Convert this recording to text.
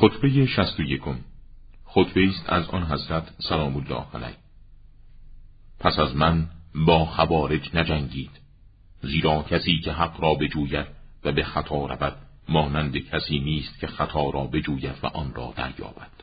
خطبه 61 خطبه است از آن حضرت سلام الله علیه. پس از من با خوارج نجنگید زیرا کسی که حق را بجوید و به خطا رود مانند کسی نیست که خطا را بجوید و آن را دریابد.